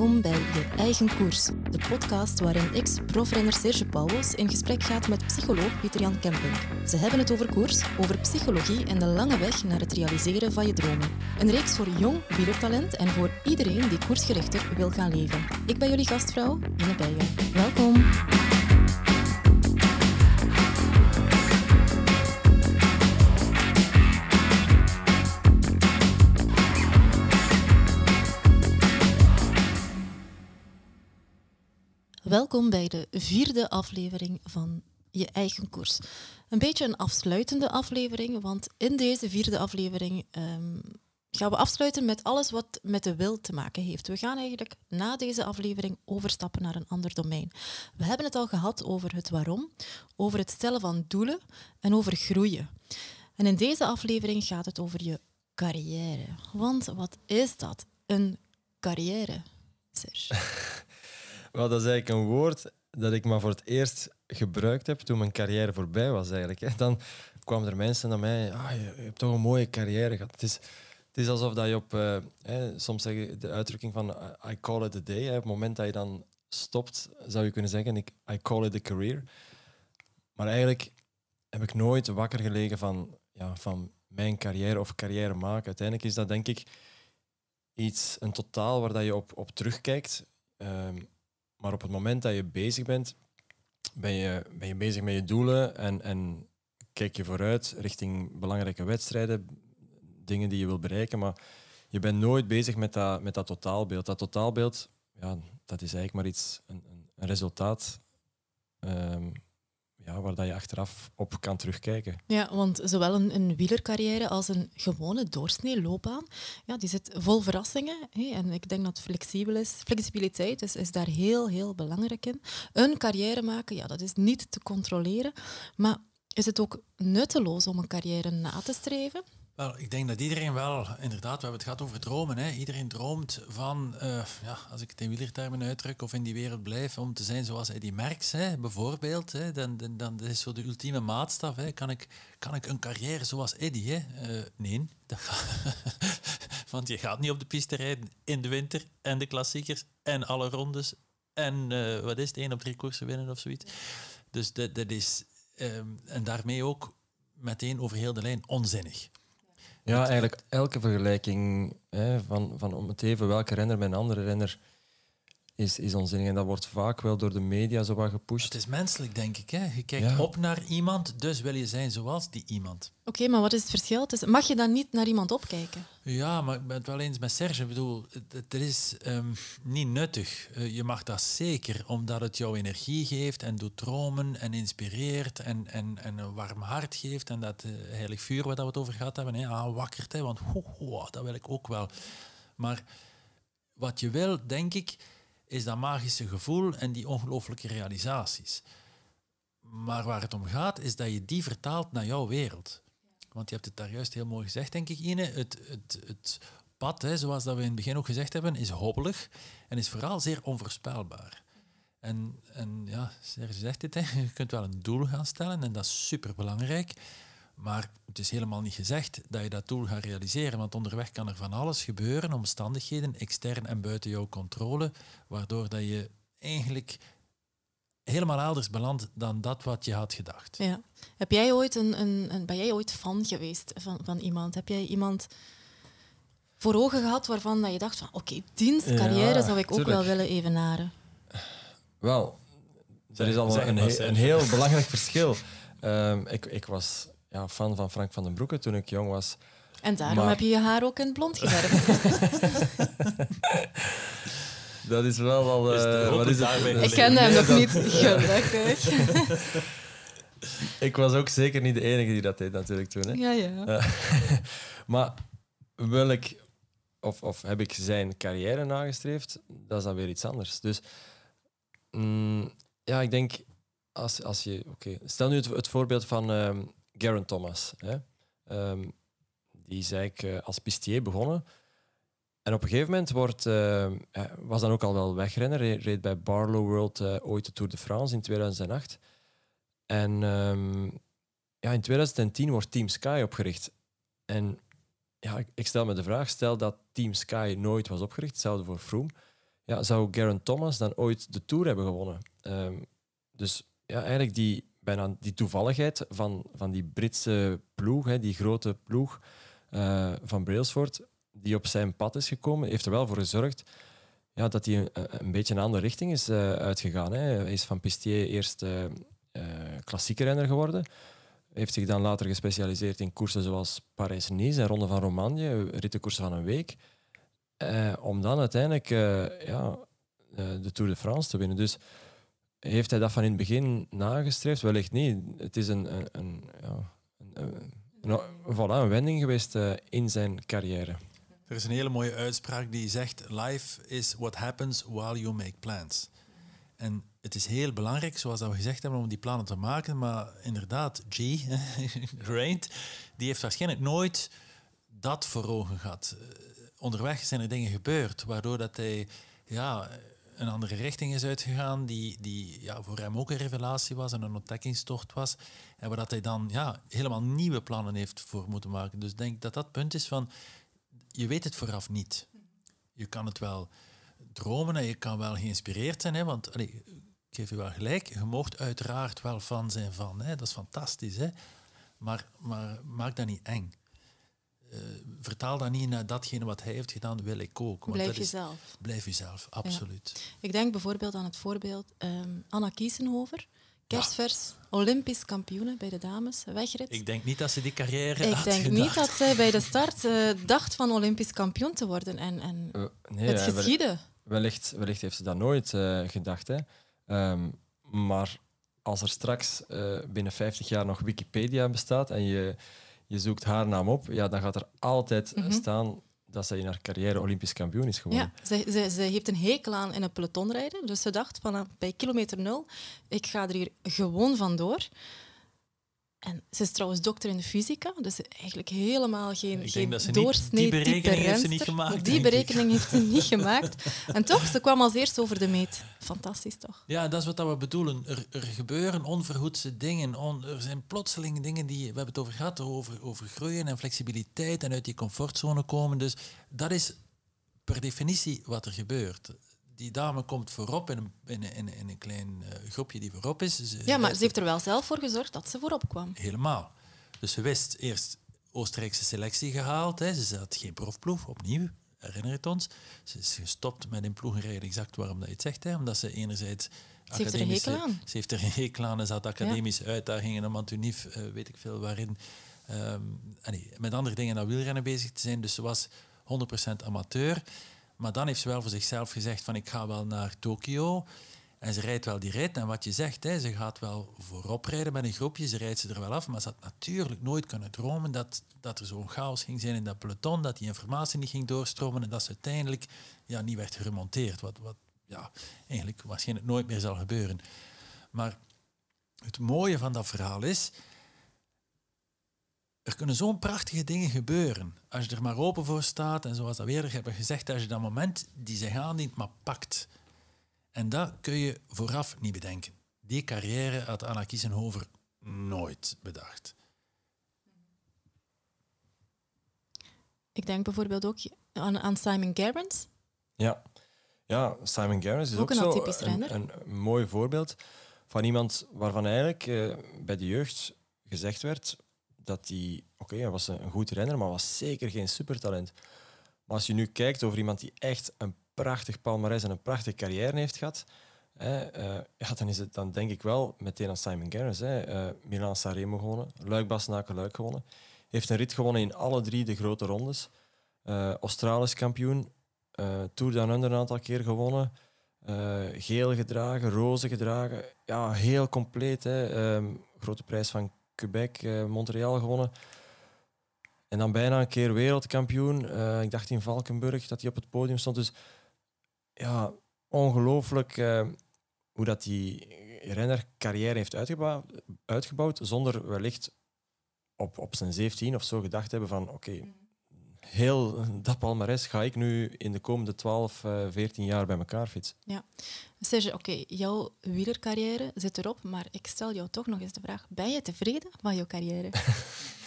Welkom bij Je Eigen Koers, de podcast waarin ex-profrenner Serge Pauwels in gesprek gaat met psycholoog Pieter-Jan Kemping. Ze hebben het over koers, over psychologie en de lange weg naar het realiseren van je dromen. Een reeks voor jong wielertalent en voor iedereen die koersgerichter wil gaan leven. Ik ben jullie gastvrouw, Ine Bijen. Welkom. Welkom bij de vierde aflevering van Je Eigen Koers. Een beetje een afsluitende aflevering, want in deze vierde aflevering ehm, gaan we afsluiten met alles wat met de wil te maken heeft. We gaan eigenlijk na deze aflevering overstappen naar een ander domein. We hebben het al gehad over het waarom, over het stellen van doelen en over groeien. En in deze aflevering gaat het over je carrière. Want wat is dat? Een carrière, Serge? Wel, dat is eigenlijk een woord dat ik maar voor het eerst gebruikt heb toen mijn carrière voorbij was. Eigenlijk. Dan kwamen er mensen naar mij, ah, je, je hebt toch een mooie carrière gehad. Het is, het is alsof dat je op, eh, soms zeg de uitdrukking van I call it a day. Op het moment dat je dan stopt, zou je kunnen zeggen, ik, I call it a career. Maar eigenlijk heb ik nooit wakker gelegen van, ja, van mijn carrière of carrière maken. Uiteindelijk is dat denk ik iets, een totaal waar dat je op, op terugkijkt. Ehm, maar op het moment dat je bezig bent, ben je, ben je bezig met je doelen en, en kijk je vooruit richting belangrijke wedstrijden, dingen die je wil bereiken. Maar je bent nooit bezig met dat, met dat totaalbeeld. Dat totaalbeeld, ja, dat is eigenlijk maar iets, een, een resultaat. Um, ja, waar dat je achteraf op kan terugkijken. Ja, want zowel een, een wielercarrière als een gewone doorsnee loopbaan, ja, die zit vol verrassingen. En ik denk dat flexibel is. flexibiliteit is, is daar heel, heel belangrijk in. Een carrière maken, ja, dat is niet te controleren. Maar is het ook nutteloos om een carrière na te streven? Wel, ik denk dat iedereen wel, inderdaad, we hebben het gehad over dromen. Hè. Iedereen droomt van, uh, ja, als ik het in wielertermen uitdruk, of in die wereld blijf, om te zijn zoals Eddie Merckx, hè, bijvoorbeeld. Hè. Dan, dan, dan is zo de ultieme maatstaf. Hè. Kan, ik, kan ik een carrière zoals Eddie? Hè? Uh, nee, dat want je gaat niet op de piste rijden in de winter en de klassiekers en alle rondes en uh, wat is het, één op drie koersen winnen of zoiets. Dus dat, dat is, um, en daarmee ook meteen over heel de lijn onzinnig. Ja, eigenlijk elke vergelijking hè, van, van om het even welke renner met een andere renner is, is onzinnig. En dat wordt vaak wel door de media zo wat gepusht. Het is menselijk, denk ik. Hè? Je kijkt op naar iemand, dus wil je zijn zoals die iemand. Oké, maar wat is het verschil? Dus mag je dan niet naar iemand opkijken? Ja, maar ik ben het wel eens met Serge. Ik bedoel, het, is um, niet nuttig. Uh, je mag dat zeker, omdat het jou energie geeft en doet dromen en inspireert en, en, en een warm hart geeft. En dat uh, heilig vuur waar we het over gehad hebben, hè, aanwakkert. Hè, want ho, ho, dat wil ik ook wel. Maar wat je wil, denk ik is dat magische gevoel en die ongelooflijke realisaties. Maar waar het om gaat, is dat je die vertaalt naar jouw wereld. Want je hebt het daar juist heel mooi gezegd, denk ik, Ine. Het, het, het pad, hè, zoals dat we in het begin ook gezegd hebben, is hobbelig en is vooral zeer onvoorspelbaar. En, en ja, Serge zegt dit, hè, je kunt wel een doel gaan stellen en dat is superbelangrijk. Maar het is helemaal niet gezegd dat je dat doel gaat realiseren, want onderweg kan er van alles gebeuren, omstandigheden, extern en buiten jouw controle, waardoor dat je eigenlijk helemaal elders belandt dan dat wat je had gedacht. Ja. Heb jij ooit een, een, een, ben jij ooit fan geweest van, van iemand? Heb jij iemand voor ogen gehad waarvan dat je dacht van oké, okay, dienstcarrière zou ik ook wel willen evenaren? Wel, er is al een, een, een heel belangrijk verschil. Um, ik, ik was ja, fan van Frank van den Broeke toen ik jong was. En daarom heb je je haar ook in het blond geverfd. dat is wel wel... Uh, wat is het? Ik ken hem nog niet, gelukkig. ik was ook zeker niet de enige die dat deed natuurlijk toen. Hè. Ja, ja. maar wil ik, of, of heb ik zijn carrière nagestreefd, dat is dan weer iets anders. Dus mm, ja, ik denk, als, als je... Oké, stel nu het, het voorbeeld van... Ehm, Garen Thomas. Hè. Um, die is eigenlijk uh, als pistier begonnen. En op een gegeven moment wordt, uh, was dan ook al wel wegrenner. Reed bij Barlow World ooit de Tour de France in 2008. En um, ja, in 2010 wordt Team Sky opgericht. En ja, ik, ik, stel me de vraag, stel dat Team Sky nooit was opgericht, hetzelfde voor Froome, ja, zou Garen Thomas dan ooit de Tour hebben gewonnen. Ehm, dus ja, eigenlijk die, bijna die toevalligheid van, van die Britse ploeg, hè, die grote ploeg uh, van Brailsford, die op zijn pad is gekomen, heeft er wel voor gezorgd ja, dat hij een, beetje een andere richting is uh, uitgegaan. Hè. Hij is van Pistier eerst uh, klassieke renner geworden. Heeft zich dan later gespecialiseerd in koersen zoals Parijs-Nice en Ronde van Romandie, rittenkoersen van een week. om dan uiteindelijk ja, de Tour de France te winnen. Dus heeft hij dat van in het begin nagestreefd? Wellicht niet. Het is een, een, een wending geweest uh, in zijn carrière. Er is een hele mooie uitspraak die zegt: Life is what happens while you make plans. En het is heel belangrijk, zoals we gezegd hebben, om die plannen te maken. Maar inderdaad, G, Raint, die heeft waarschijnlijk nooit dat voor ogen gehad. Onderweg zijn er dingen gebeurd, waardoor dat hij ja, een andere richting is uitgegaan, die, die ja, voor hem ook een revelatie was en een ontdekkingstocht was. En waar dat hij dan ja, helemaal nieuwe plannen heeft voor moeten maken. Dus ik denk dat dat punt is van, je weet het vooraf niet. Je kan het wel dromen en je kan wel geïnspireerd zijn, hè, want ik geef je wel gelijk, je mocht uiteraard wel fan zijn van, hè, dat is fantastisch, hè, maar, maar maak dat niet eng. Uh, vertaal dat niet naar datgene wat hij heeft gedaan, wil ik ook. Want blijf jezelf. Is, blijf jezelf, absoluut. Ik denk bijvoorbeeld aan het voorbeeld um, Anna Kiesenhover. Kerstvers, Olympisch kampioene bij de dames, wegrit. Ik denk niet dat ze die carrière Ik denk gedacht. niet dat zij bij de start uh, dacht van Olympisch kampioen te worden. En, en uh, nee, het geschieden. Wellicht, wellicht heeft ze dat nooit uh, gedacht. Hè. Um, maar als er straks binnen 50 jaar nog Wikipedia bestaat en je je zoekt haar naam op, ja, dan gaat er altijd mm -hmm. staan dat zij in haar carrière Olympisch kampioen is geworden. Ja, ze, ze, ze, heeft een hekel aan in een peloton rijden. Dus ze dacht van bij kilometer nul, ik ga er hier gewoon vandoor. En ze is trouwens dokter in de fysica, dus eigenlijk helemaal geen, geen doorsnee Die berekening heeft ze niet gemaakt. Die berekening heeft ze niet gemaakt. En toch, ze kwam als eerste over de meet. Fantastisch toch? Ja, dat is wat we bedoelen. Er, er gebeuren onverhoedse dingen. On, er zijn plotseling dingen die... We hebben het over gehad, over, over groeien en flexibiliteit en uit die comfortzone komen. Dus dat is per definitie wat er gebeurt die dame komt voorop in een, in, in, in een klein uh, groepje die voorop is. Ze, ja, maar ze heeft er wel zelf voor gezorgd dat ze voorop kwam. Helemaal. Dus ze wist eerst Oostenrijkse selectie gehaald. Hè. Ze had geen profploeg, opnieuw, herinner het ons. Ze is gestopt met een ploegenrijden, exact waarom dat je het zegt. Hè. Omdat ze enerzijds... Ze heeft er een hekel aan. Ze heeft er een hekel aan en ze had academische ja. uitdagingen om Antonief, uh, weet ik veel waarin, um, nee, met andere dingen dan wielrennen bezig te zijn. Dus ze was 100% amateur. Maar dan heeft ze wel voor zichzelf gezegd van ik ga wel naar Tokio. En ze rijdt wel die rit. En wat je zegt, hè, ze gaat wel voorop rijden met een groepje. Ze rijdt ze er wel af. Maar ze had natuurlijk nooit kunnen dromen dat, dat er zo'n chaos ging zijn in dat peloton. Dat die informatie niet ging doorstromen. En dat ze uiteindelijk ja, niet werd geremonteerd. Wat, wat ja, eigenlijk waarschijnlijk nooit meer zal gebeuren. Maar het mooie van dat verhaal is er kunnen zo'n prachtige dingen gebeuren. Als je er maar open voor staat, en zoals we eerder hebben gezegd, als je dat moment die zich aandient, maar pakt. En dat kun je vooraf niet bedenken. Die carrière had Anna Kiesenhover nooit bedacht. Ik denk bijvoorbeeld ook aan, aan Simon Gerrans. Ja. ja, Simon Gerrans is ook, ook een, zo een, een, mooi voorbeeld van iemand waarvan eigenlijk uh, bij de jeugd gezegd werd dat hij, oké, hij was een goed renner, maar was zeker geen supertalent. Maar als je nu kijkt over iemand die echt een prachtig palmarès en een prachtige carrière heeft gehad, hè, uh, ja, dan, is het, dan denk ik wel meteen aan Simon Gerrans. Uh, Milan Sanremo gewonnen, Luik Basnaken Luik gewonnen. Heeft een rit gewonnen in alle drie de grote rondes. Uh, Australisch kampioen, Tour Down Under een aantal keer gewonnen. geel gedragen, roze gedragen. Ja, heel compleet. Hè. Um, grote prijs van Quebec, uh, Montreal gewonnen. En dan bijna een keer wereldkampioen. Uh, ik dacht in Valkenburg dat hij op het podium stond. Dus ja, ongelooflijk uh, hoe dat die renner carrière heeft uitgebouwd, uitgebouwd zonder wellicht op, op zijn 17 of zo gedacht hebben van oké, heel dat palmares ga ik nu in de komende 12, uh, 14 jaar bij elkaar fietsen. Ja. Serge, oké, jouw wielercarrière zit erop, maar ik stel jou toch nog eens de vraag, ben je tevreden van jouw carrière?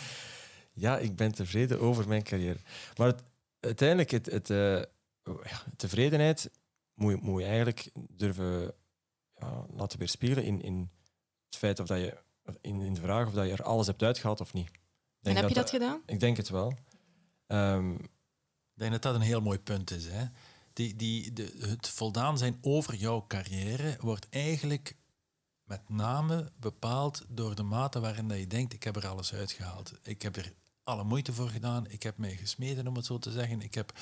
ja, ik ben tevreden over mijn carrière. Maar het, uiteindelijk, het, het, uh, tevredenheid moet, je- moet je eigenlijk durven ja, laten weerspiegelen in, in het feit of dat je in, in de vraag of dat je er alles hebt uitgehaald of niet. Ik En denk heb je dat gedaan? Ik denk het wel. Ehm, Ik denk dat dat een heel mooi punt is. Hè? Die, die, de, het voldaan zijn over jouw carrière wordt eigenlijk met name bepaald door de mate waarin dat je denkt, ik heb er alles uitgehaald. Ik heb er alle moeite voor gedaan. Ik heb mij gesmeden, om het zo te zeggen. Ik heb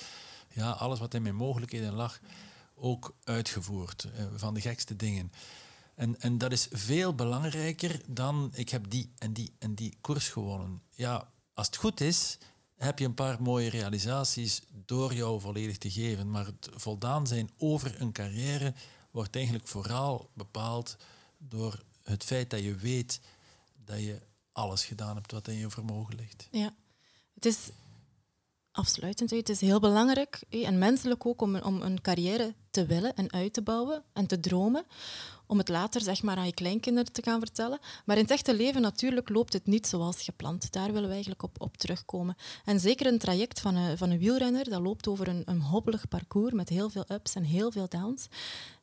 ja, alles wat in mijn mogelijkheden lag ook uitgevoerd. eh, van de gekste dingen. En, en dat is veel belangrijker dan ik heb die en die en die koers gewonnen. Ja, als het goed is, heb je een paar mooie realisaties door jou volledig te geven. Maar het voldaan zijn over een carrière wordt eigenlijk vooral bepaald door het feit dat je weet dat je alles gedaan hebt wat in je vermogen ligt. Ja. Het is afsluitend, het is heel belangrijk en menselijk ook om, om een carrière te willen en uit te bouwen en te dromen. Om het later zeg maar, aan je kleinkinderen te gaan vertellen. Maar in het echte leven natuurlijk loopt het niet zoals gepland. Daar willen we eigenlijk op, op terugkomen. En zeker een traject van een, van een wielrenner, dat loopt over een, een hobbelig parcours met heel veel ups en heel veel downs.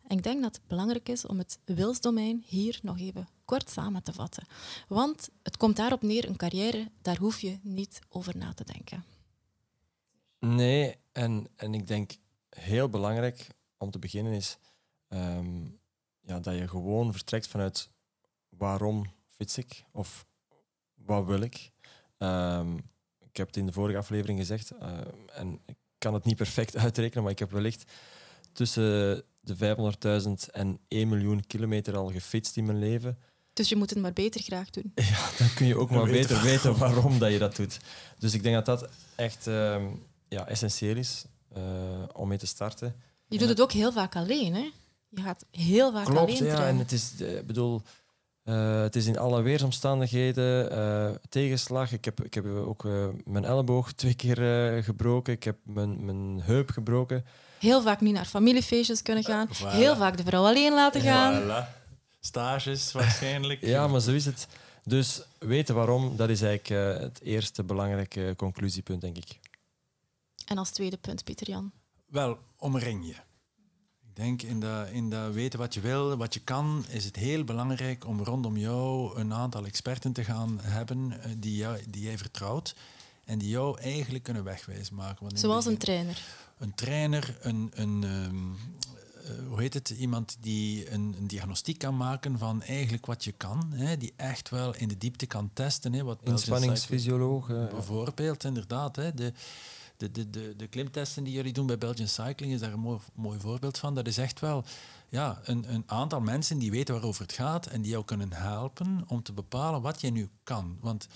En ik denk dat het belangrijk is om het wilsdomein hier nog even kort samen te vatten. Want het komt daarop neer, een carrière, daar hoef je niet over na te denken. Nee, en, en ik denk heel belangrijk om te beginnen is ehm, ja, dat je gewoon vertrekt vanuit waarom fiets ik of wat wil ik. Ehm, ik heb het in de vorige aflevering gezegd eh, en ik kan het niet perfect uitrekenen, maar ik heb wellicht tussen de 500.000 en 1 miljoen kilometer al gefietst in mijn leven. Dus je moet het maar beter graag doen. Ja, dan kun je ook maar beter weten waarom dat je dat doet. Dus ik denk dat dat echt ehm, ja, essentieel is eh, om mee te starten. Je doet het ook heel vaak alleen, hè? Je gaat heel vaak Klopt, alleen ja. trainen. En het is, eh, ik bedoel, eh, het is in alle weersomstandigheden, eh, tegenslag. Ik heb, ik heb ook mijn elleboog twee keer eh, gebroken. Ik heb mijn, mijn heup gebroken. Heel vaak niet naar familiefeestjes kunnen gaan. Voilà. Heel vaak de vrouw alleen laten gaan. Voilà. Stages waarschijnlijk. Ja, maar zo is het. Dus weten waarom, dat is eigenlijk het eerste belangrijke conclusiepunt, denk ik. En als tweede punt, Pieter Jan. Wel, omring je. Ik denk in dat, in dat weten wat je wil, wat je kan, is het heel belangrijk om rondom jou een aantal experten te gaan hebben eh, die, jou, die jij vertrouwt en die jou eigenlijk kunnen wegwijs maken. Want Zoals een trainer. een trainer, een, een ehm, eh, hoe heet het, iemand die een, een diagnostiek kan maken van eigenlijk wat je kan, hè, die echt wel in de diepte kan testen. Hè, wat Inspanningsfysioloog. eh, Bijvoorbeeld, inderdaad. Hè, de, de, de, de, de klimtesten die jullie doen bij Belgian Cycling is daar een mooi, voorbeeld van. Dat is echt wel ja, een, een aantal mensen die weten waarover het gaat en die jou kunnen helpen om te bepalen wat je nu kan. Want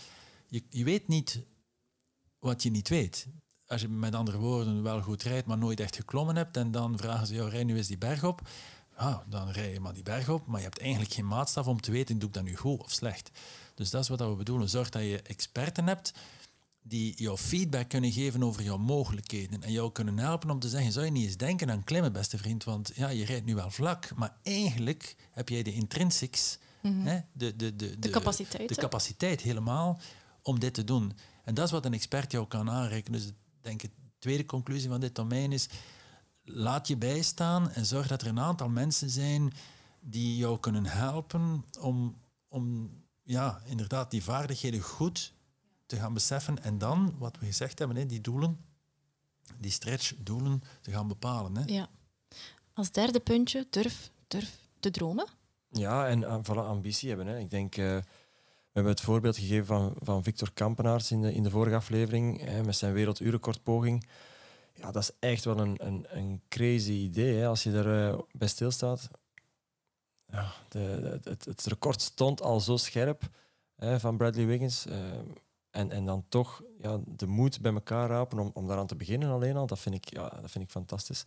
je, je weet niet wat je niet weet. Als je met andere woorden wel goed rijdt, maar nooit echt geklommen hebt, en dan vragen ze jou, rij nu eens die berg op. Ja, dan rij je maar die berg op, maar je hebt eigenlijk geen maatstaf om te weten, doe ik dat nu goed of slecht. Dus dat is wat we bedoelen. Zorg dat je experten hebt die jou feedback kunnen geven over jouw mogelijkheden en jou kunnen helpen om te zeggen, zou je niet eens denken aan klimmen, beste vriend, want ja, je rijdt nu wel vlak, maar eigenlijk heb jij de intrinsics, hè, de, de, de, De capaciteit. de capaciteit helemaal om dit te doen. En dat is wat een expert jou kan aanreiken. Dus ik denk ik, de tweede conclusie van dit domein is, laat je bijstaan en zorg dat er een aantal mensen zijn die jou kunnen helpen om, om ja, inderdaad die vaardigheden goed te gaan beseffen en dan, wat we gezegd hebben, hè, die doelen, die stretch-doelen te gaan bepalen. Hè. Ja. Als derde puntje, durf, durf te dromen. Ja, en uh, voilà, ambitie hebben. Hè. Ik denk, eh, we hebben het voorbeeld gegeven van, van Victor Kampenaars in de, in de vorige aflevering, hè, met zijn werelduurrecordpoging. Ja, dat is echt wel een, een, een crazy idee, hè, als je er eh, bij stilstaat. Ja, de, de- het, het record stond al zo scherp hè, van Bradley Wiggins. En, en dan toch ja, de moed bij elkaar rapen om, om daaraan te beginnen alleen al, dat vind ik, ja, dat vind ik fantastisch.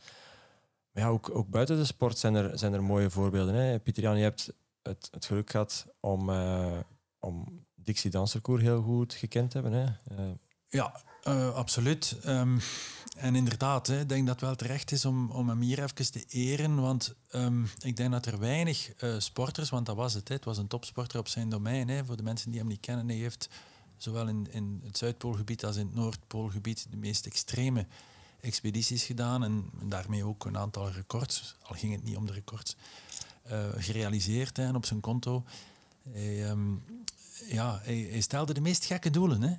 Maar ja, ook, ook buiten de sport zijn er, zijn er mooie voorbeelden. Hè. Pieter Jan, je hebt het, het geluk gehad om, eh, om Dixie Dansercourt heel goed gekend te hebben. Hè. Eh, Ja, eh, absoluut. Ehm, en inderdaad, ik denk dat het wel terecht is om, om hem hier even te eren. Want ehm, ik denk dat er weinig sporters, want dat was het, hè, het was een topsporter op zijn domein. Hè, voor de mensen die hem niet kennen, hij heeft zowel in, in het Zuidpoolgebied als in het Noordpoolgebied de meest extreme expedities gedaan en daarmee ook een aantal records, al ging het niet om de records, eh, gerealiseerd hè, op zijn konto. Hij, ehm, ja, hij, stelde de meest gekke doelen. Hè.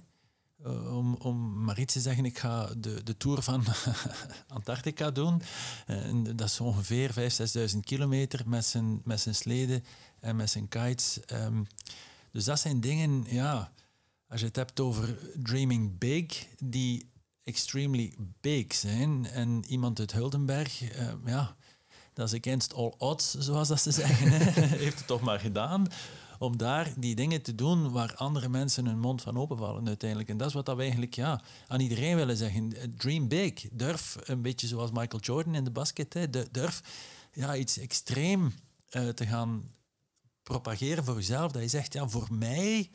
Uh, om, om maar iets te zeggen, ik ga de, de tour van Antarctica doen. En dat is ongeveer 5.000, 6.000 kilometer met zijn, met zijn sleden en met zijn kites. Um, dus dat zijn dingen, ja, als je het hebt over dreaming big, die extremely big zijn. En iemand uit Huldenberg, uh, ja, dat is against all odds, zoals dat ze zeggen, heeft het toch maar gedaan om daar die dingen te doen waar andere mensen hun mond van openvallen uiteindelijk. En dat is wat we eigenlijk ja, aan iedereen willen zeggen. Dream big. Durf, een beetje zoals Michael Jordan in de basket, hè, durf ja, iets extreem uh, te gaan propageren voor jezelf. Dat je zegt, ja, voor mij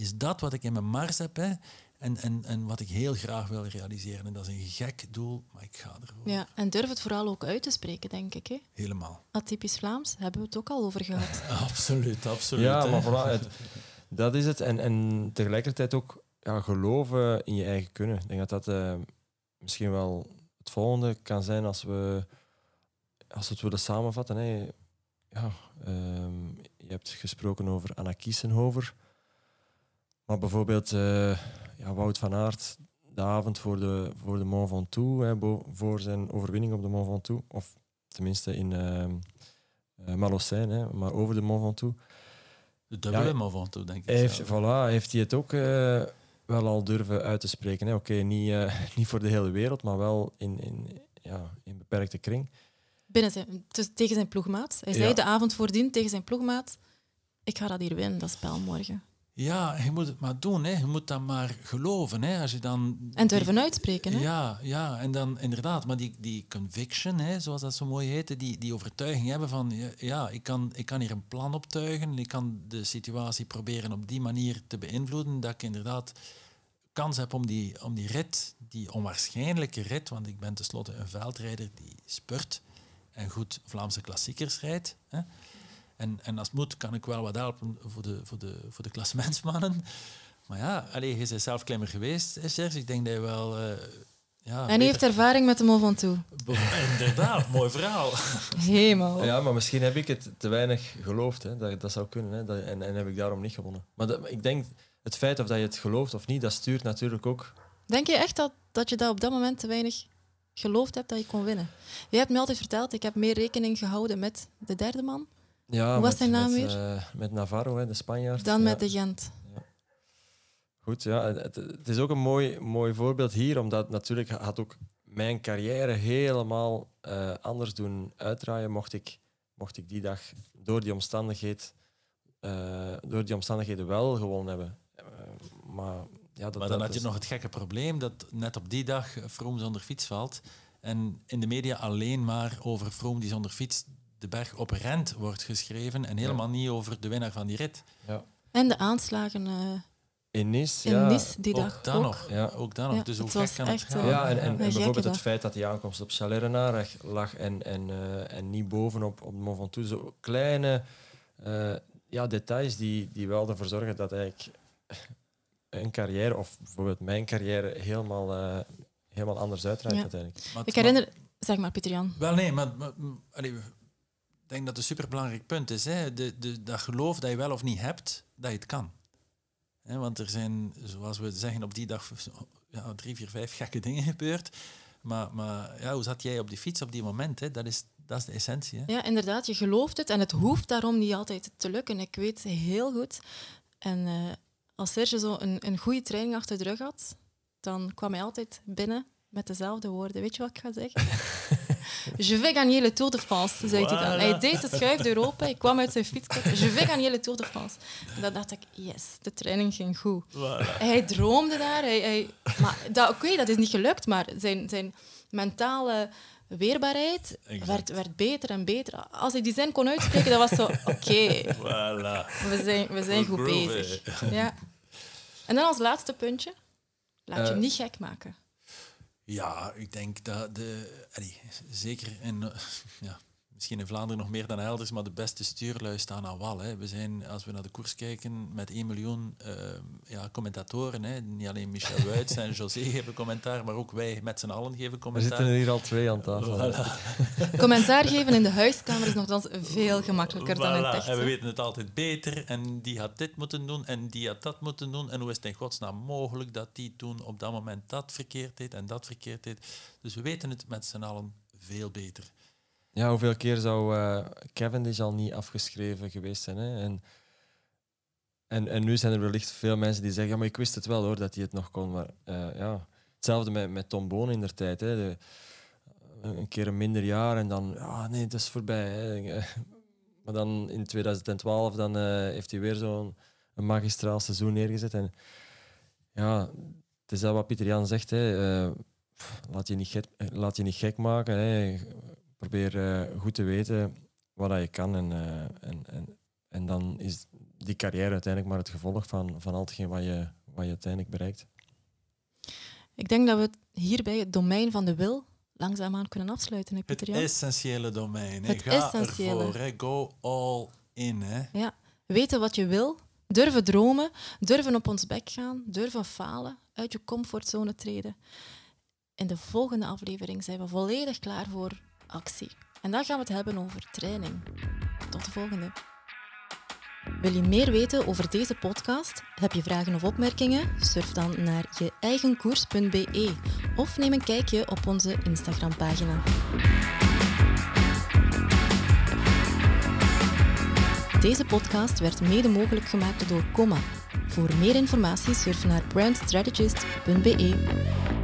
is dat wat ik in mijn mars heb. Hè, en, en, en wat ik heel graag wil realiseren. En dat is een gek doel, maar ik ga ervoor. Ja, en durf het vooral ook uit te spreken, denk ik. Hè? Helemaal. Atypisch Vlaams, hebben we het ook al over gehad. absoluut, absoluut. Ja, maar voilà, het, dat is het. En, en tegelijkertijd ook ja, geloven in je eigen kunnen. Ik denk dat dat uh, misschien wel het volgende kan zijn als we, als we het willen samenvatten. Hè. Ja, um, je hebt gesproken over Anna Kiesenhover. Maar bijvoorbeeld uh, ja, Wout van Aert, de avond voor de, voor de Mont Ventoux, hè, voor zijn overwinning op de Mont Ventoux, of tenminste in uh, hè, maar over de Mont Ventoux. De dubbele ja, Mont Ventoux, denk ik. Heeft, voilà, heeft hij het ook uh, wel al durven uit te spreken. Oké, okay, niet, niet voor de hele wereld, maar wel in, in, ja, in beperkte kring. Binnen zijn, dus tegen zijn ploegmaat. Hij zei ja. de avond voordien tegen zijn ploegmaat: Ik ga dat hier winnen, dat spel morgen. Ja, je moet het maar doen. Hè. Je moet dat maar geloven. Hè. Als je dan en durven die, uitspreken. Hè? Ja, ja, en dan inderdaad. Maar die, die conviction, hè, zoals dat zo mooi heette, die, die overtuiging hebben van... Ja, ik kan, ik kan hier een plan optuigen. Ik kan de situatie proberen op die manier te beïnvloeden. Dat ik inderdaad kans heb om die, om die rit, die onwaarschijnlijke rit... Want ik ben tenslotte een veldrijder die spurt en goed Vlaamse klassiekers rijdt... Hè, en, en als het moet, kan ik wel wat helpen voor de, voor de, voor de klassementsmannen. Maar ja, allee, je bent zelf klimmer geweest, Serge. Ik denk dat je wel... Uh, ja, en hij heeft ervaring met de Mont Ventoux. Inderdaad, mooi verhaal. Helemaal. Ja, maar misschien heb ik het te weinig geloofd. Hè. Dat, dat zou kunnen. Hè. Dat, en, en heb ik daarom niet gewonnen. Maar dat, ik denk, het feit of dat je het gelooft of niet, dat stuurt natuurlijk ook... Denk je echt dat, dat je dat op dat moment te weinig geloofd hebt dat je kon winnen? Je hebt me altijd verteld, ik heb meer rekening gehouden met de derde man ja, Hoe was zijn naam met, weer? Uh, met Navarro, hè, de Spanjaard. Dan ja. met de Gent. Ja. Goed, ja. Het, het, is ook een mooi, mooi voorbeeld hier, omdat natuurlijk had ook mijn carrière helemaal uh, anders doen uitdraaien mocht ik, mocht ik die dag door die, omstandigheid, uh, door die omstandigheden wel gewonnen hebben. maar ja, dat, maar dan had je nog het gekke probleem dat net op die dag Vroom zonder fiets valt en in de media alleen maar over Vroom die zonder fiets de berg op rent wordt geschreven en helemaal niet over de winnaar van die rit. Ja. En de aanslagen uh, in Nice, in ja. Nice die dag ook. Dan nog, ja. ook dan nog. Ja, dus hoe gek kan echt, het uh, gaan? Ja, en, en, en bijvoorbeeld dag. het feit dat die aankomst op Chalais lag en, en, uh, en niet bovenop op de Mont Ventoux. Zo kleine uh, ja, details die, die wel ervoor zorgen dat eigenlijk een carrière, of bijvoorbeeld mijn carrière, helemaal, uh, helemaal anders uitdraait Ja. uiteindelijk. Maar- Ik herinner... Zeg maar, Pieter Jan. Wel nee, maar, maar, maar- allee, ik denk dat het een superbelangrijk punt is. Hè? De, de, dat geloof dat je wel of niet hebt, dat je het kan. Hè, want er zijn, zoals we zeggen, op die dag ja, drie, vier, vijf gekke dingen gebeurd. Maar, maar ja, hoe zat jij op die fiets op die moment? Hè? Dat, is, dat is de essentie. Hè? Ja, inderdaad, je gelooft het en het hoeft daarom niet altijd te lukken. Ik weet heel goed. En eh, als Serge zo een, een goede training achter de rug had, dan kwam hij altijd binnen met dezelfde woorden. Weet je wat ik ga zeggen? Je vais gagner le Tour de France, zei hij dan. Hij deed het schuif Europa, hij kwam uit zijn fietskast. Je vais gagner le Tour de France. En dan dacht ik, yes, de training ging goed. Hij droomde daar. Hij, hij, maar dat, oké, dat is niet gelukt, maar zijn, zijn mentale weerbaarheid werd, werd beter en beter. Als hij die zin kon uitspreken, dat was zo, oké, Voilà. we zijn, we zijn goed bezig. Ja. En dan als laatste puntje, laat je hem niet gek maken. Ja, ik denk dat de... allee, zeker in... ja, misschien in Vlaanderen nog meer dan elders, maar de beste stuurlui staan aan wal. Hè. We zijn, als we naar de koers kijken, met 1 miljoen uh, ja, commentatoren. Hè. Niet alleen Michel Wuits en José geven commentaar, maar ook wij met z'n allen geven commentaar. Er zitten er hier al twee aan tafel. Voilà. commentaar geven in de huiskamer is nogthans veel gemakkelijker dan in het En we weten het altijd beter. En die had dit moeten doen en die had dat moeten doen. En hoe is het in godsnaam mogelijk dat die toen op dat moment dat verkeerd deed en dat verkeerd deed. Dus we weten het met z'n allen veel beter. Ja, hoeveel keer zou uh, Cavendish al niet afgeschreven geweest zijn? Hè? En, en, en nu zijn er wellicht veel mensen die zeggen, ja, maar ik wist het wel hoor, dat hij het nog kon. Maar uh, ja, hetzelfde met, met Tom Boon in der tijd. Hè? Een keer een minder jaar en dan, ja, nee, het is voorbij. Hè? Maar dan in 2012 dan, uh, heeft hij weer zo'n magistraal seizoen neergezet. En ja, het is dat wat Pieter Jan zegt. Hè. laat, je niet gek, laat je niet gek maken. Hè probeer uh, goed te weten wat je kan. En, uh, en, en, en dan is die carrière uiteindelijk maar het gevolg van, van al hetgeen wat je, wat je uiteindelijk bereikt. Ik denk dat we hierbij het domein van de wil langzaamaan kunnen afsluiten. Hè, Pieter het essentiële domein. Hè. Het Ga essentiële. ervoor. Hè. Go all in. Hè. Ja. Weten wat je wil. Durven dromen. Durven op ons bek gaan. Durven falen. Uit je comfortzone treden. In de volgende aflevering zijn we volledig klaar voor actie. En dan gaan we het hebben over training. Tot de volgende. Wil je meer weten over deze podcast? Heb je vragen of opmerkingen? Surf dan naar je eigenkoers.be of neem een kijkje op onze Instagram-pagina. Deze podcast werd mede mogelijk gemaakt door Comma. Voor meer informatie surf naar brandstrategist.be.